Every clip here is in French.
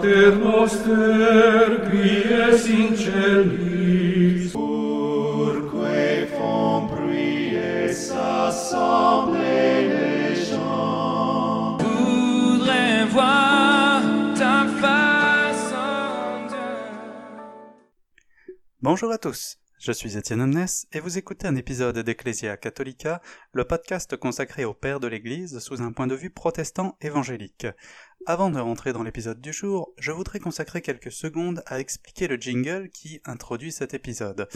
Pater noster, qui es in celis, Purque font prier assemblée les gens. voudrais voir ta face en Dieu. Bonjour à tous, je suis Étienne Omnes et vous écoutez un épisode d'Ecclesia Catholica, le podcast consacré au Père de l'Église sous un point de vue protestant évangélique. Avant de rentrer dans l'épisode du jour, je voudrais consacrer quelques secondes à expliquer le jingle qui introduit cet épisode.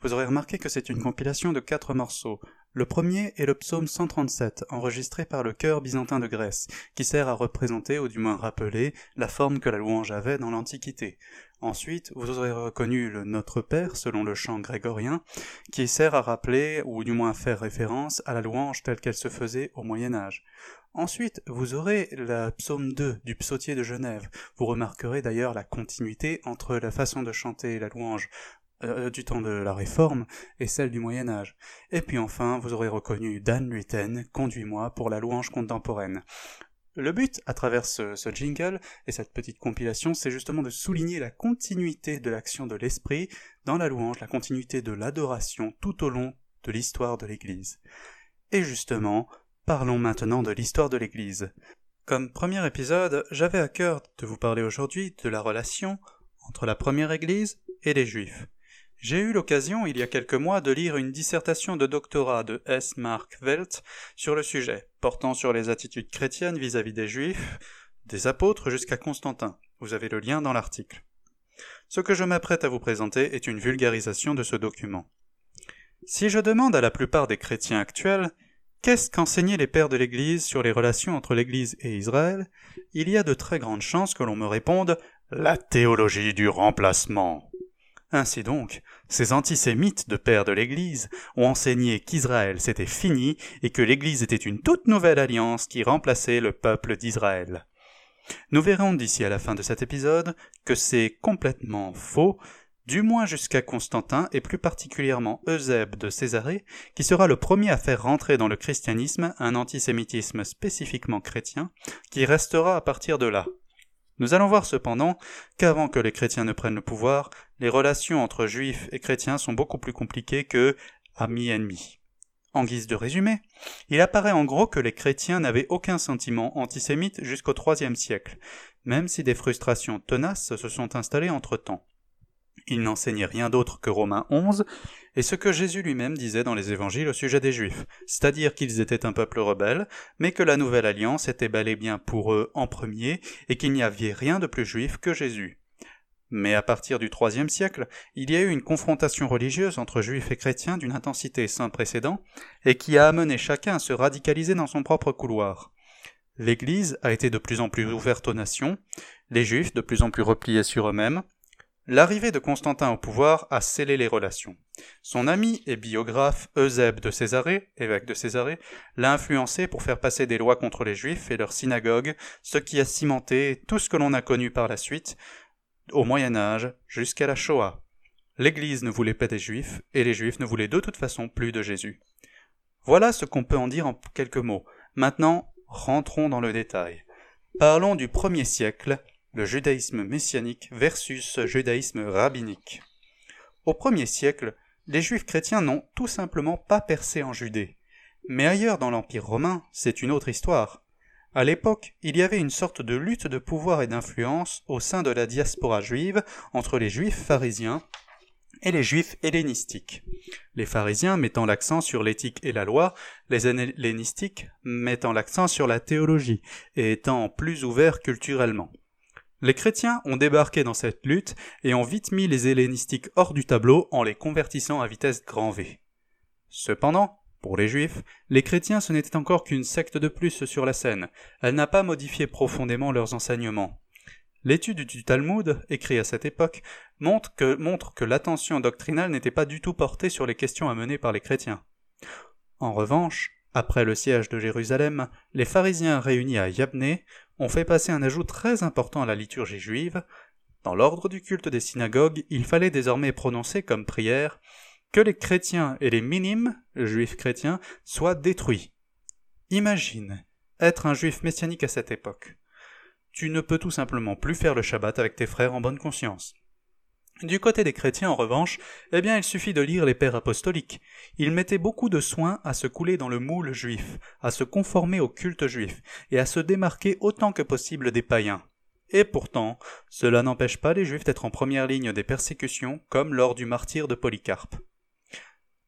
Vous aurez remarqué que c'est une compilation de quatre morceaux. Le premier est le psaume 137, enregistré par le chœur byzantin de Grèce, qui sert à représenter, ou du moins rappeler, la forme que la louange avait dans l'Antiquité. Ensuite, vous aurez reconnu le Notre Père, selon le chant grégorien, qui sert à rappeler, ou du moins à faire référence, à la louange telle qu'elle se faisait au Moyen Âge. Ensuite, vous aurez la psaume 2 du psautier de Genève. Vous remarquerez d'ailleurs la continuité entre la façon de chanter la louange euh, du temps de la Réforme et celle du Moyen Âge. Et puis enfin, vous aurez reconnu Dan Luiten, Conduis-moi pour la louange contemporaine. Le but, à travers ce, jingle et cette petite compilation, c'est justement de souligner la continuité de l'action de l'Esprit dans la louange, la continuité de l'adoration tout au long de l'histoire de l'Église. Et justement, parlons maintenant de l'histoire de l'Église. Comme premier épisode, j'avais à cœur de vous parler aujourd'hui de la relation entre la première Église et les Juifs. J'ai eu l'occasion, il y a quelques mois, de lire une dissertation de doctorat de S. Mark Welt sur le sujet, portant sur les attitudes chrétiennes vis-à-vis des Juifs, des apôtres jusqu'à Constantin. Vous avez le lien dans l'article. Ce que je m'apprête à vous présenter est une vulgarisation de ce document. Si je demande à la plupart des chrétiens actuels qu'est-ce qu'enseignaient les pères de l'Église sur les relations entre l'Église et Israël, il y a de très grandes chances que l'on me réponde la théologie du remplacement. Ainsi donc, ces antisémites de pères de l'Église ont enseigné qu'Israël s'était fini et que l'Église était une toute nouvelle alliance qui remplaçait le peuple d'Israël. Nous verrons d'ici à la fin de cet épisode que c'est complètement faux, du moins jusqu'à Constantin et plus particulièrement Eusèbe de Césarée, qui sera le premier à faire rentrer dans le christianisme un antisémitisme spécifiquement chrétien, qui restera à partir de là. Nous allons voir cependant qu'avant que les chrétiens ne prennent le pouvoir, les relations entre juifs et chrétiens sont beaucoup plus compliquées que amis-ennemis. En guise de résumé, il apparaît en gros que les chrétiens n'avaient aucun sentiment antisémite jusqu'au IIIe siècle, même si des frustrations tenaces se sont installées entre-temps. Ils n'enseignaient rien d'autre que Romains 11 et ce que Jésus lui-même disait dans les évangiles au sujet des Juifs, c'est-à-dire qu'ils étaient un peuple rebelle, mais que la nouvelle alliance était bel et bien pour eux en premier, et qu'il n'y avait rien de plus juif que Jésus. Mais à partir du IIIe siècle, il y a eu une confrontation religieuse entre juifs et chrétiens d'une intensité sans précédent, et qui a amené chacun à se radicaliser dans son propre couloir. L'Église a été de plus en plus ouverte aux nations, les juifs de plus en plus repliés sur eux-mêmes, L'arrivée de Constantin au pouvoir a scellé les relations. Son ami et biographe Eusèbe de Césarée, évêque de Césarée, l'a influencé pour faire passer des lois contre les Juifs et leurs synagogues, ce qui a cimenté tout ce que l'on a connu par la suite, au Moyen Âge jusqu'à la Shoah. L'Église ne voulait pas des Juifs, et les Juifs ne voulaient de toute façon plus de Jésus. Voilà ce qu'on peut en dire en quelques mots. Maintenant, rentrons dans le détail. Parlons du premier siècle, le judaïsme messianique versus judaïsme rabbinique. Au premier siècle, les juifs chrétiens n'ont tout simplement pas percé en Judée. Mais ailleurs dans l'Empire romain, c'est une autre histoire. À l'époque, il y avait une sorte de lutte de pouvoir et d'influence au sein de la diaspora juive entre les juifs pharisiens et les juifs hellénistiques. Les pharisiens mettant l'accent sur l'éthique et la loi, les hellénistiques mettant l'accent sur la théologie et étant plus ouverts culturellement. Les chrétiens ont débarqué dans cette lutte et ont vite mis les hellénistiques hors du tableau en les convertissant à vitesse grand V. Cependant, pour les juifs, les chrétiens ce n'était encore qu'une secte de plus sur la scène, elle n'a pas modifié profondément leurs enseignements. L'étude du Talmud, écrit à cette époque, montre que, montre que l'attention doctrinale n'était pas du tout portée sur les questions amenées par les chrétiens. En revanche, après le siège de Jérusalem, les pharisiens réunis à Yabné ont fait passer un ajout très important à la liturgie juive. Dans l'ordre du culte des synagogues, il fallait désormais prononcer comme prière que les chrétiens et les minimes, juifs chrétiens, soient détruits. Imagine être un juif messianique à cette époque. tu ne peux tout simplement plus faire le Shabbat avec tes frères en bonne conscience. Du côté des chrétiens, en revanche, eh bien, il suffit de lire les pères apostoliques. Ils mettaient beaucoup de soin à se couler dans le moule juif, à se conformer au culte juif, et à se démarquer autant que possible des païens. Et pourtant, cela n'empêche pas les juifs d'être en première ligne des persécutions, comme lors du martyr de Polycarpe.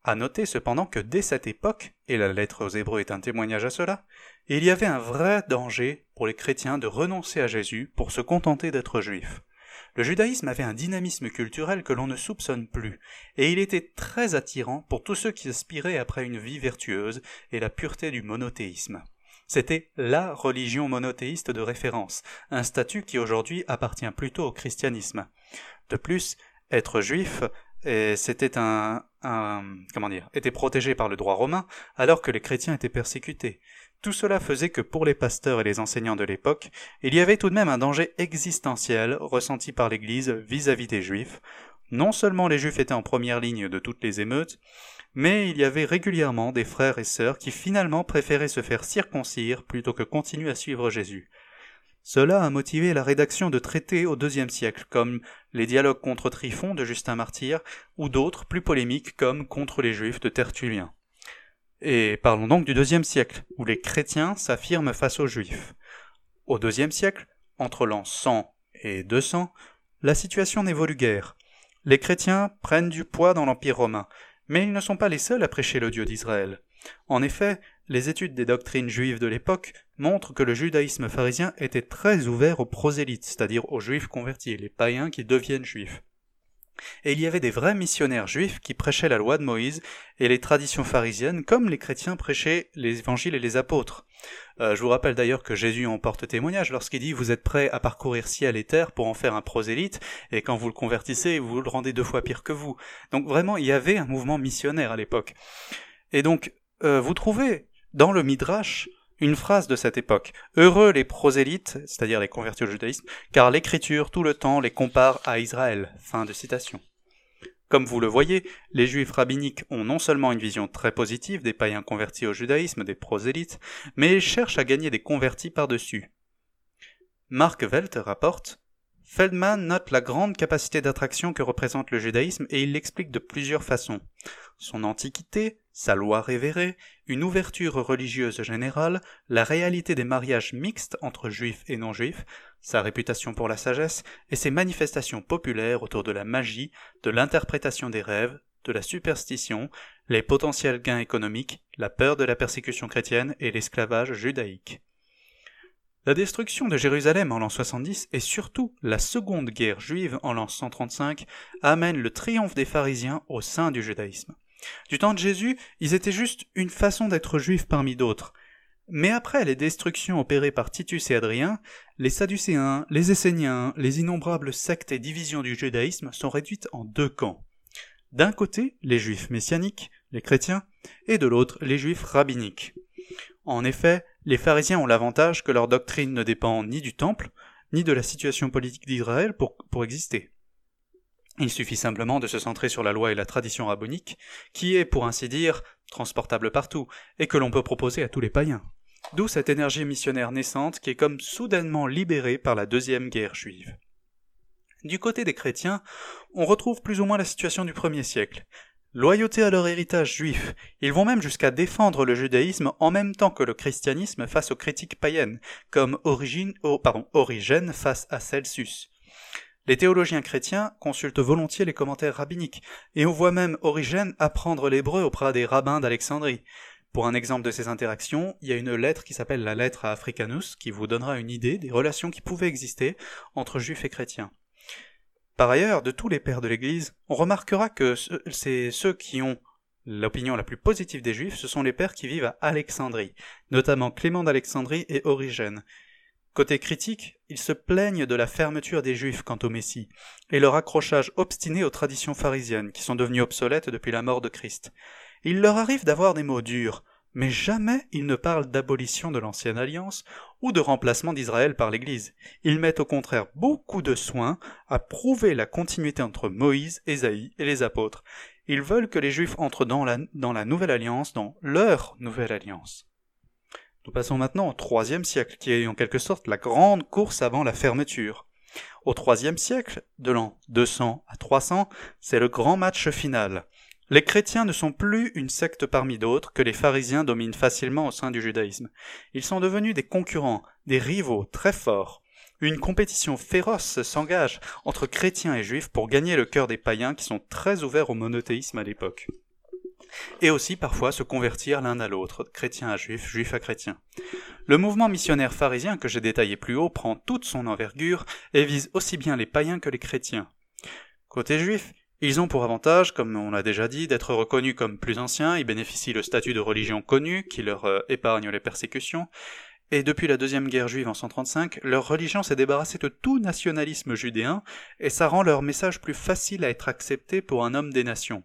À noter cependant que dès cette époque, et la lettre aux Hébreux est un témoignage à cela, il y avait un vrai danger pour les chrétiens de renoncer à Jésus pour se contenter d'être juifs. Le judaïsme avait un dynamisme culturel que l'on ne soupçonne plus, et il était très attirant pour tous ceux qui aspiraient après une vie vertueuse et la pureté du monothéisme. C'était la religion monothéiste de référence, un statut qui aujourd'hui appartient plutôt au christianisme. De plus, être juif c'était un, un, comment dire, était protégé par le droit romain, alors que les chrétiens étaient persécutés. Tout cela faisait que pour les pasteurs et les enseignants de l'époque, il y avait tout de même un danger existentiel ressenti par l'Église vis-à-vis des Juifs. Non seulement les Juifs étaient en première ligne de toutes les émeutes, mais il y avait régulièrement des frères et sœurs qui finalement préféraient se faire circoncire plutôt que continuer à suivre Jésus. Cela a motivé la rédaction de traités au deuxième siècle, comme les dialogues contre Tryphon de Justin Martyr, ou d'autres plus polémiques comme contre les Juifs de Tertullien. Et parlons donc du deuxième siècle, où les chrétiens s'affirment face aux Juifs. Au deuxième siècle, entre l'an 100 et 200, la situation n'évolue guère. Les chrétiens prennent du poids dans l'Empire romain, mais ils ne sont pas les seuls à prêcher le Dieu d'Israël. En effet, les études des doctrines juives de l'époque montrent que le judaïsme pharisien était très ouvert aux prosélytes, c'est-à-dire aux juifs convertis, les païens qui deviennent juifs. Et il y avait des vrais missionnaires juifs qui prêchaient la loi de Moïse et les traditions pharisiennes comme les chrétiens prêchaient les évangiles et les apôtres. Euh, je vous rappelle d'ailleurs que Jésus en porte témoignage lorsqu'il dit Vous êtes prêts à parcourir ciel et terre pour en faire un prosélyte, et quand vous le convertissez, vous le rendez deux fois pire que vous. Donc vraiment, il y avait un mouvement missionnaire à l'époque. Et donc, euh, vous trouvez dans le Midrash une phrase de cette époque. Heureux les prosélytes, c'est-à-dire les convertis au judaïsme, car l'écriture tout le temps les compare à Israël. Fin de citation. Comme vous le voyez, les juifs rabbiniques ont non seulement une vision très positive des païens convertis au judaïsme, des prosélytes, mais cherchent à gagner des convertis par-dessus. Mark Welt rapporte Feldman note la grande capacité d'attraction que représente le judaïsme et il l'explique de plusieurs façons. Son antiquité, sa loi révérée, une ouverture religieuse générale, la réalité des mariages mixtes entre juifs et non-juifs, sa réputation pour la sagesse et ses manifestations populaires autour de la magie, de l'interprétation des rêves, de la superstition, les potentiels gains économiques, la peur de la persécution chrétienne et l'esclavage judaïque. La destruction de Jérusalem en l'an 70 et surtout la seconde guerre juive en l'an 135 amènent le triomphe des pharisiens au sein du judaïsme. Du temps de Jésus, ils étaient juste une façon d'être juifs parmi d'autres. Mais après les destructions opérées par Titus et Adrien, les Sadducéens, les Esséniens, les innombrables sectes et divisions du judaïsme sont réduites en deux camps. D'un côté, les juifs messianiques, les chrétiens, et de l'autre, les juifs rabbiniques. En effet, les pharisiens ont l'avantage que leur doctrine ne dépend ni du temple, ni de la situation politique d'Israël pour, pour exister. Il suffit simplement de se centrer sur la loi et la tradition rabbinique, qui est, pour ainsi dire, transportable partout, et que l'on peut proposer à tous les païens. D'où cette énergie missionnaire naissante qui est comme soudainement libérée par la deuxième guerre juive. Du côté des chrétiens, on retrouve plus ou moins la situation du premier siècle. Loyauté à leur héritage juif, ils vont même jusqu'à défendre le judaïsme en même temps que le christianisme face aux critiques païennes, comme Origine, oh, pardon, Origène face à Celsus. Les théologiens chrétiens consultent volontiers les commentaires rabbiniques, et on voit même Origène apprendre l'hébreu auprès des rabbins d'Alexandrie. Pour un exemple de ces interactions, il y a une lettre qui s'appelle la lettre à Africanus, qui vous donnera une idée des relations qui pouvaient exister entre juifs et chrétiens. Par ailleurs, de tous les pères de l'Église, on remarquera que c'est ceux qui ont l'opinion la plus positive des Juifs, ce sont les pères qui vivent à Alexandrie, notamment Clément d'Alexandrie et Origène. Côté critique, ils se plaignent de la fermeture des Juifs quant au Messie, et leur accrochage obstiné aux traditions pharisiennes, qui sont devenues obsolètes depuis la mort de Christ. Il leur arrive d'avoir des mots durs, mais jamais ils ne parlent d'abolition de l'ancienne alliance ou de remplacement d'Israël par l'Église. Ils mettent au contraire beaucoup de soin à prouver la continuité entre Moïse, Ésaïe et les apôtres. Ils veulent que les Juifs entrent dans la, dans la nouvelle alliance, dans leur nouvelle alliance. Nous passons maintenant au IIIe siècle, qui est en quelque sorte la grande course avant la fermeture. Au IIIe siècle, de l'an 200 à 300, c'est le grand match final. Les chrétiens ne sont plus une secte parmi d'autres que les pharisiens dominent facilement au sein du judaïsme. Ils sont devenus des concurrents, des rivaux très forts. Une compétition féroce s'engage entre chrétiens et juifs pour gagner le cœur des païens qui sont très ouverts au monothéisme à l'époque. Et aussi parfois se convertir l'un à l'autre, chrétien à juif, juif à chrétien. Le mouvement missionnaire pharisien que j'ai détaillé plus haut prend toute son envergure et vise aussi bien les païens que les chrétiens. Côté juif, ils ont pour avantage, comme on l'a déjà dit, d'être reconnus comme plus anciens, ils bénéficient le statut de religion connue qui leur euh, épargne les persécutions, et depuis la deuxième guerre juive en 135, leur religion s'est débarrassée de tout nationalisme judéen, et ça rend leur message plus facile à être accepté pour un homme des nations.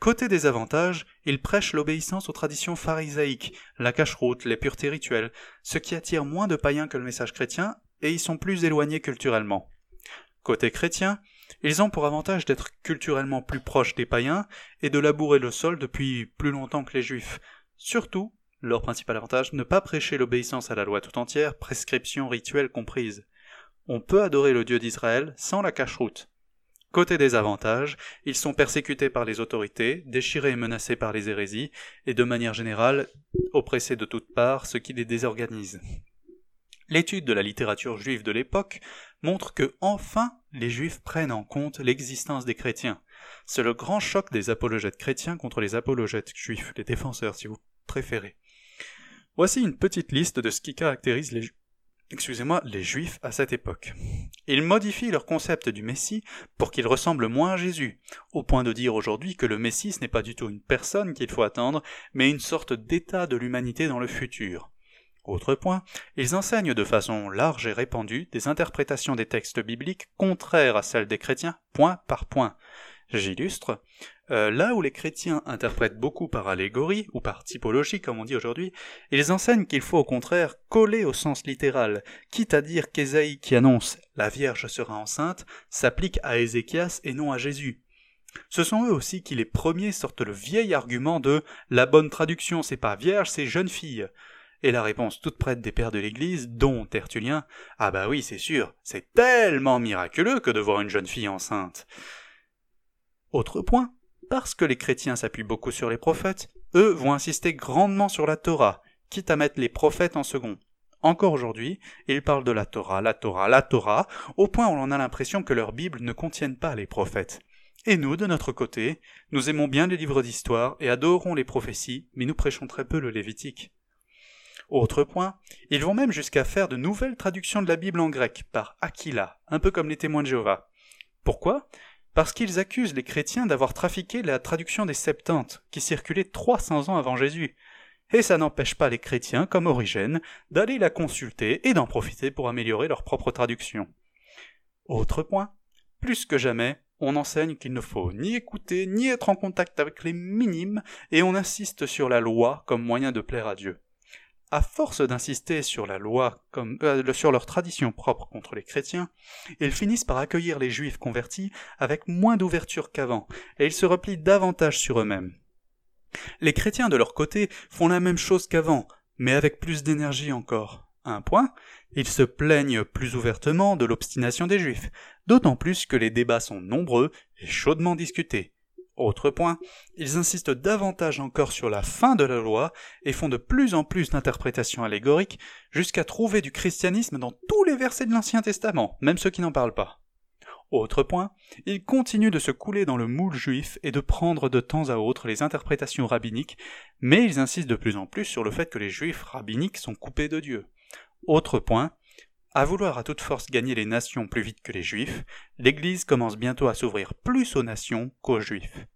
Côté des avantages, ils prêchent l'obéissance aux traditions pharisaïques, la cache-route, les puretés rituelles, ce qui attire moins de païens que le message chrétien, et ils sont plus éloignés culturellement. Côté chrétien, ils ont pour avantage d'être culturellement plus proches des païens et de labourer le sol depuis plus longtemps que les juifs. Surtout, leur principal avantage, ne pas prêcher l'obéissance à la loi tout entière, prescriptions rituelles comprises. On peut adorer le Dieu d'Israël sans la cache-route. Côté des avantages, ils sont persécutés par les autorités, déchirés et menacés par les hérésies, et de manière générale, oppressés de toutes parts, ce qui les désorganise. L'étude de la littérature juive de l'époque montre que enfin les juifs prennent en compte l'existence des chrétiens. C'est le grand choc des apologètes chrétiens contre les apologètes juifs, les défenseurs si vous préférez. Voici une petite liste de ce qui caractérise les, excusez-moi, les juifs à cette époque. Ils modifient leur concept du Messie pour qu'il ressemble moins à Jésus, au point de dire aujourd'hui que le Messie ce n'est pas du tout une personne qu'il faut attendre, mais une sorte d'état de l'humanité dans le futur. Autre point, ils enseignent de façon large et répandue des interprétations des textes bibliques contraires à celles des chrétiens, point par point. J'illustre. Euh, là où les chrétiens interprètent beaucoup par allégorie, ou par typologie comme on dit aujourd'hui, ils enseignent qu'il faut au contraire coller au sens littéral, quitte à dire qu'Ésaïe qui annonce la Vierge sera enceinte s'applique à Ézéchias et non à Jésus. Ce sont eux aussi qui les premiers sortent le vieil argument de la bonne traduction c'est pas vierge c'est jeune fille. Et la réponse toute prête des pères de l'Église, dont Tertullien, ah bah oui, c'est sûr, c'est tellement miraculeux que de voir une jeune fille enceinte. Autre point, parce que les chrétiens s'appuient beaucoup sur les prophètes, eux vont insister grandement sur la Torah, quitte à mettre les prophètes en second. Encore aujourd'hui, ils parlent de la Torah, la Torah, la Torah, au point où l'on a l'impression que leurs Bibles ne contiennent pas les prophètes. Et nous, de notre côté, nous aimons bien les livres d'histoire et adorons les prophéties, mais nous prêchons très peu le Lévitique. Autre point, ils vont même jusqu'à faire de nouvelles traductions de la Bible en grec par Aquila, un peu comme les témoins de Jéhovah. Pourquoi? Parce qu'ils accusent les chrétiens d'avoir trafiqué la traduction des Septante, qui circulait 300 ans avant Jésus. Et ça n'empêche pas les chrétiens, comme Origène, d'aller la consulter et d'en profiter pour améliorer leur propre traduction. Autre point, plus que jamais, on enseigne qu'il ne faut ni écouter ni être en contact avec les minimes, et on insiste sur la loi comme moyen de plaire à Dieu à force d'insister sur la loi comme euh, sur leur tradition propre contre les chrétiens, ils finissent par accueillir les juifs convertis avec moins d'ouverture qu'avant, et ils se replient davantage sur eux-mêmes. Les chrétiens de leur côté font la même chose qu'avant, mais avec plus d'énergie encore. Un point, ils se plaignent plus ouvertement de l'obstination des juifs, d'autant plus que les débats sont nombreux et chaudement discutés. Autre point, ils insistent davantage encore sur la fin de la loi et font de plus en plus d'interprétations allégoriques jusqu'à trouver du christianisme dans tous les versets de l'Ancien Testament, même ceux qui n'en parlent pas. Autre point, ils continuent de se couler dans le moule juif et de prendre de temps à autre les interprétations rabbiniques, mais ils insistent de plus en plus sur le fait que les juifs rabbiniques sont coupés de Dieu. Autre point, à vouloir à toute force gagner les nations plus vite que les juifs, l'Église commence bientôt à s'ouvrir plus aux nations qu'aux juifs.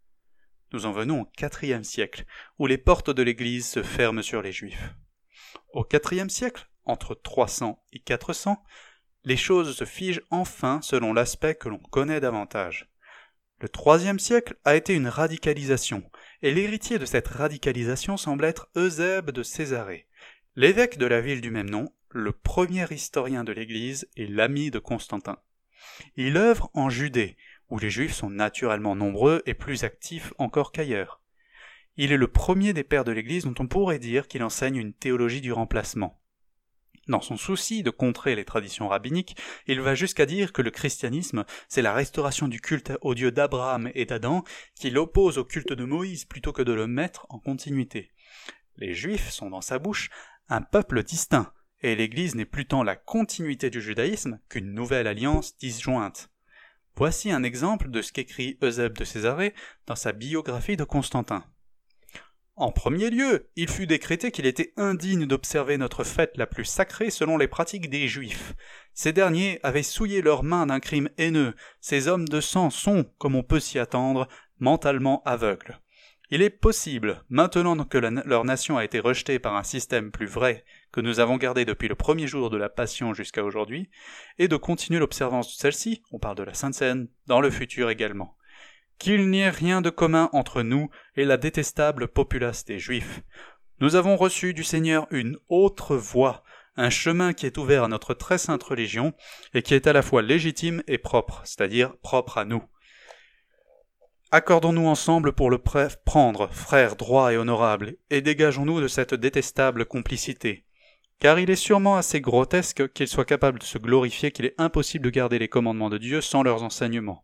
Nous en venons au IVe siècle, où les portes de l'Église se ferment sur les juifs. Au IVe siècle, entre 300 et 400, les choses se figent enfin selon l'aspect que l'on connaît davantage. Le IIIe siècle a été une radicalisation, et l'héritier de cette radicalisation semble être Eusèbe de Césarée, l'évêque de la ville du même nom, le premier historien de l'Église et l'ami de Constantin. Il œuvre en Judée, où les Juifs sont naturellement nombreux et plus actifs encore qu'ailleurs. il est le premier des pères de l'Église dont on pourrait dire qu'il enseigne une théologie du remplacement. Dans son souci de contrer les traditions rabbiniques, il va jusqu'à dire que le christianisme, c'est la restauration du culte au Dieu d'Abraham et d'Adam, qui l'oppose au culte de Moïse plutôt que de le mettre en continuité. Les Juifs sont dans sa bouche un peuple distinct, et l'Église n'est plus tant la continuité du judaïsme qu'une nouvelle alliance disjointe. Voici un exemple de ce qu'écrit Eusèbe de Césarée dans sa biographie de Constantin. En premier lieu, il fut décrété qu'il était indigne d'observer notre fête la plus sacrée selon les pratiques des Juifs. Ces derniers avaient souillé leurs mains d'un crime haineux. Ces hommes de sang sont, comme on peut s'y attendre, mentalement aveugles. Il est possible, maintenant que leur nation a été rejetée par un système plus vrai que nous avons gardé depuis le premier jour de la Passion jusqu'à aujourd'hui, et de continuer l'observance de celle-ci, on parle de la Sainte Seine, dans le futur également. Qu'il n'y ait rien de commun entre nous et la détestable populace des Juifs. Nous avons reçu du Seigneur une autre voie, un chemin qui est ouvert à notre très sainte religion, et qui est à la fois légitime et propre, c'est-à-dire propre à nous. Accordons-nous ensemble pour le prendre, frères droits et honorables, et dégageons-nous de cette détestable complicité. Car il est sûrement assez grotesque qu'il soit capable de se glorifier qu'il est impossible de garder les commandements de Dieu sans leurs enseignements.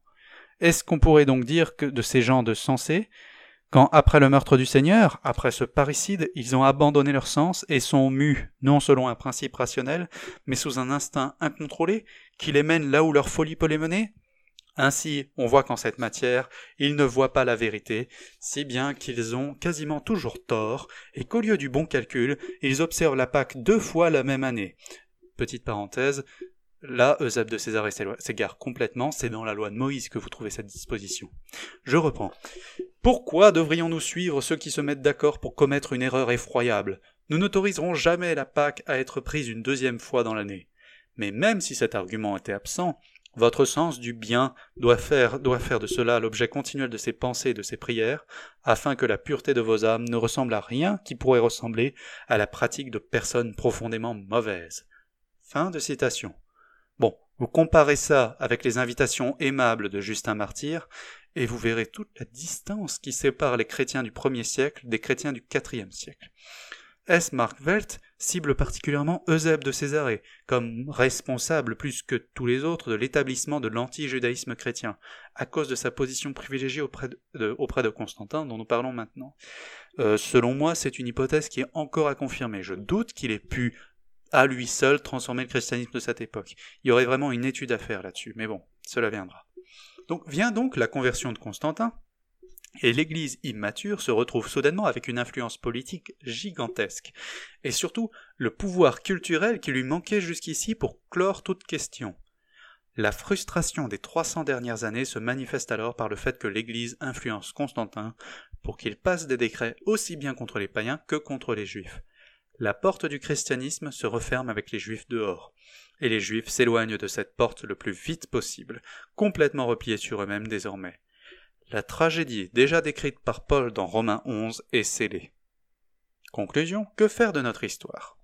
Est-ce qu'on pourrait donc dire que de ces gens de sensés, quand après le meurtre du Seigneur, après ce parricide, ils ont abandonné leur sens et sont mus, non selon un principe rationnel, mais sous un instinct incontrôlé, qui les mène là où leur folie peut les mener? Ainsi, on voit qu'en cette matière, ils ne voient pas la vérité, si bien qu'ils ont quasiment toujours tort, et qu'au lieu du bon calcul, ils observent la Pâque deux fois la même année. Petite parenthèse, là, Eusèbe de César s'égare complètement, c'est dans la loi de Moïse que vous trouvez cette disposition. Je reprends. Pourquoi devrions-nous suivre ceux qui se mettent d'accord pour commettre une erreur effroyable? Nous n'autoriserons jamais la Pâque à être prise une deuxième fois dans l'année. Mais même si cet argument était absent, votre sens du bien doit faire, de cela l'objet continuel de ses pensées et de ses prières, afin que la pureté de vos âmes ne ressemble à rien qui pourrait ressembler à la pratique de personnes profondément mauvaises. Fin de citation. Bon, vous comparez ça avec les invitations aimables de Justin Martyr, et vous verrez toute la distance qui sépare les chrétiens du premier siècle des chrétiens du quatrième siècle. S. Mark Welt cible particulièrement Eusèbe de Césarée, comme responsable plus que tous les autres de l'établissement de l'anti-judaïsme chrétien, à cause de sa position privilégiée auprès de, auprès de Constantin, dont nous parlons maintenant. Euh, selon moi, c'est une hypothèse qui est encore à confirmer. Je doute qu'il ait pu, à lui seul, transformer le christianisme de cette époque. Il y aurait vraiment une étude à faire là-dessus, mais bon, cela viendra. Donc vient donc la conversion de Constantin, et l'Église immature se retrouve soudainement avec une influence politique gigantesque, et surtout le pouvoir culturel qui lui manquait jusqu'ici pour clore toute question. La frustration des 300 dernières années se manifeste alors par le fait que l'Église influence Constantin pour qu'il passe des décrets aussi bien contre les païens que contre les juifs. La porte du christianisme se referme avec les juifs dehors, et les juifs s'éloignent de cette porte le plus vite possible, complètement repliés sur eux-mêmes désormais. La tragédie déjà décrite par Paul dans Romains 11 est scellée. Conclusion, que faire de notre histoire?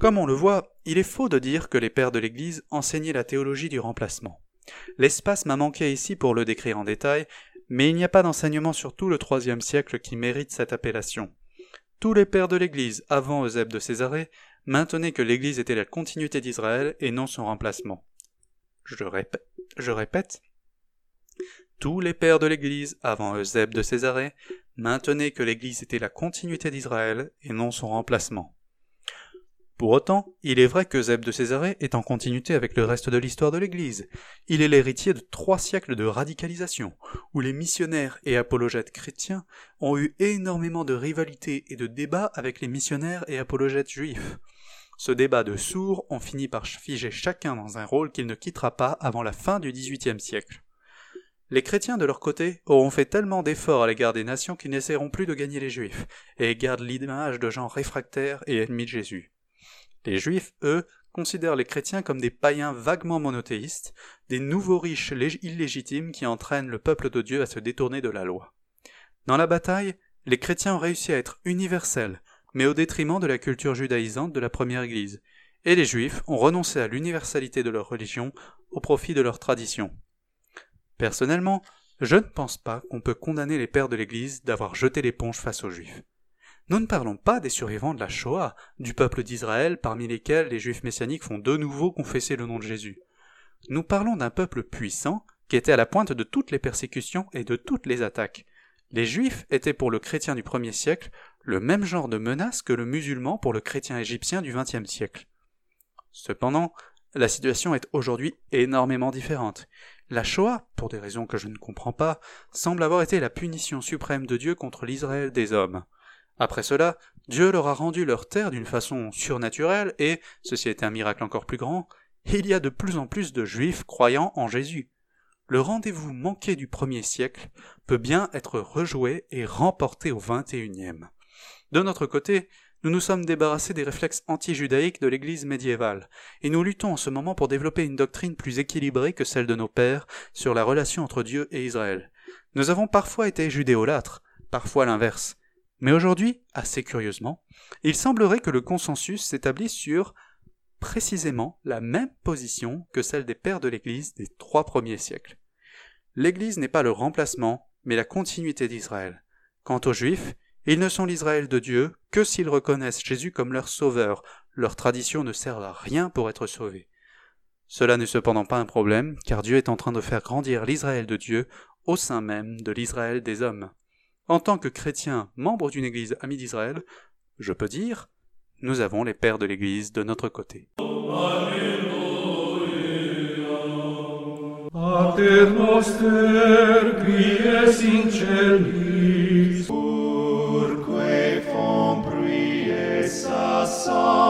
Comme on le voit, il est faux de dire que les pères de l'Église enseignaient la théologie du remplacement. L'espace m'a manqué ici pour le décrire en détail, mais il n'y a pas d'enseignement sur tout le troisième siècle qui mérite cette appellation. Tous les pères de l'Église, avant Eusèbe de Césarée, maintenaient que l'Église était la continuité d'Israël et non son remplacement. Je répète, tous les pères de l'Église, avant Eusèbe de Césarée, maintenaient que l'Église était la continuité d'Israël et non son remplacement. Pour autant, il est vrai que Zeb de Césarée est en continuité avec le reste de l'histoire de l'Église. Il est l'héritier de trois siècles de radicalisation, où les missionnaires et apologètes chrétiens ont eu énormément de rivalités et de débats avec les missionnaires et apologètes juifs. Ce débat de sourds ont fini par figer chacun dans un rôle qu'il ne quittera pas avant la fin du XVIIIe siècle. Les chrétiens, de leur côté, auront fait tellement d'efforts à l'égard des nations qu'ils n'essaieront plus de gagner les juifs, et gardent l'image de gens réfractaires et ennemis de Jésus. Les juifs, eux, considèrent les chrétiens comme des païens vaguement monothéistes, des nouveaux riches illégitimes qui entraînent le peuple de Dieu à se détourner de la loi. Dans la bataille, les chrétiens ont réussi à être universels, mais au détriment de la culture judaïsante de la première Église, et les juifs ont renoncé à l'universalité de leur religion au profit de leur tradition. Personnellement, je ne pense pas qu'on peut condamner les pères de l'Église d'avoir jeté l'éponge face aux Juifs. Nous ne parlons pas des survivants de la Shoah, du peuple d'Israël parmi lesquels les Juifs messianiques font de nouveau confesser le nom de Jésus. Nous parlons d'un peuple puissant qui était à la pointe de toutes les persécutions et de toutes les attaques. Les Juifs étaient pour le chrétien du premier siècle le même genre de menace que le musulman pour le chrétien égyptien du XXe siècle. Cependant, la situation est aujourd'hui énormément différente. La Shoah, pour des raisons que je ne comprends pas, semble avoir été la punition suprême de Dieu contre l'Israël des hommes. Après cela, Dieu leur a rendu leur terre d'une façon surnaturelle et, ceci est un miracle encore plus grand, il y a de plus en plus de juifs croyant en Jésus. Le rendez-vous manqué du premier siècle peut bien être rejoué et remporté au XXIe. De notre côté, nous nous sommes débarrassés des réflexes anti-judaïques de l'Église médiévale, et nous luttons en ce moment pour développer une doctrine plus équilibrée que celle de nos pères sur la relation entre Dieu et Israël. Nous avons parfois été judéolâtres, parfois l'inverse. Mais aujourd'hui, assez curieusement, il semblerait que le consensus s'établisse sur précisément la même position que celle des pères de l'Église des trois premiers siècles. L'Église n'est pas le remplacement, mais la continuité d'Israël. Quant aux Juifs, ils ne sont l'Israël de Dieu que s'ils reconnaissent Jésus comme leur sauveur. Leur tradition ne sert à rien pour être sauvés. Cela n'est cependant pas un problème, car Dieu est en train de faire grandir l'Israël de Dieu au sein même de l'Israël des hommes. En tant que chrétien, membre d'une église amie d'Israël, je peux dire, nous avons les pères de l'église de notre côté. song.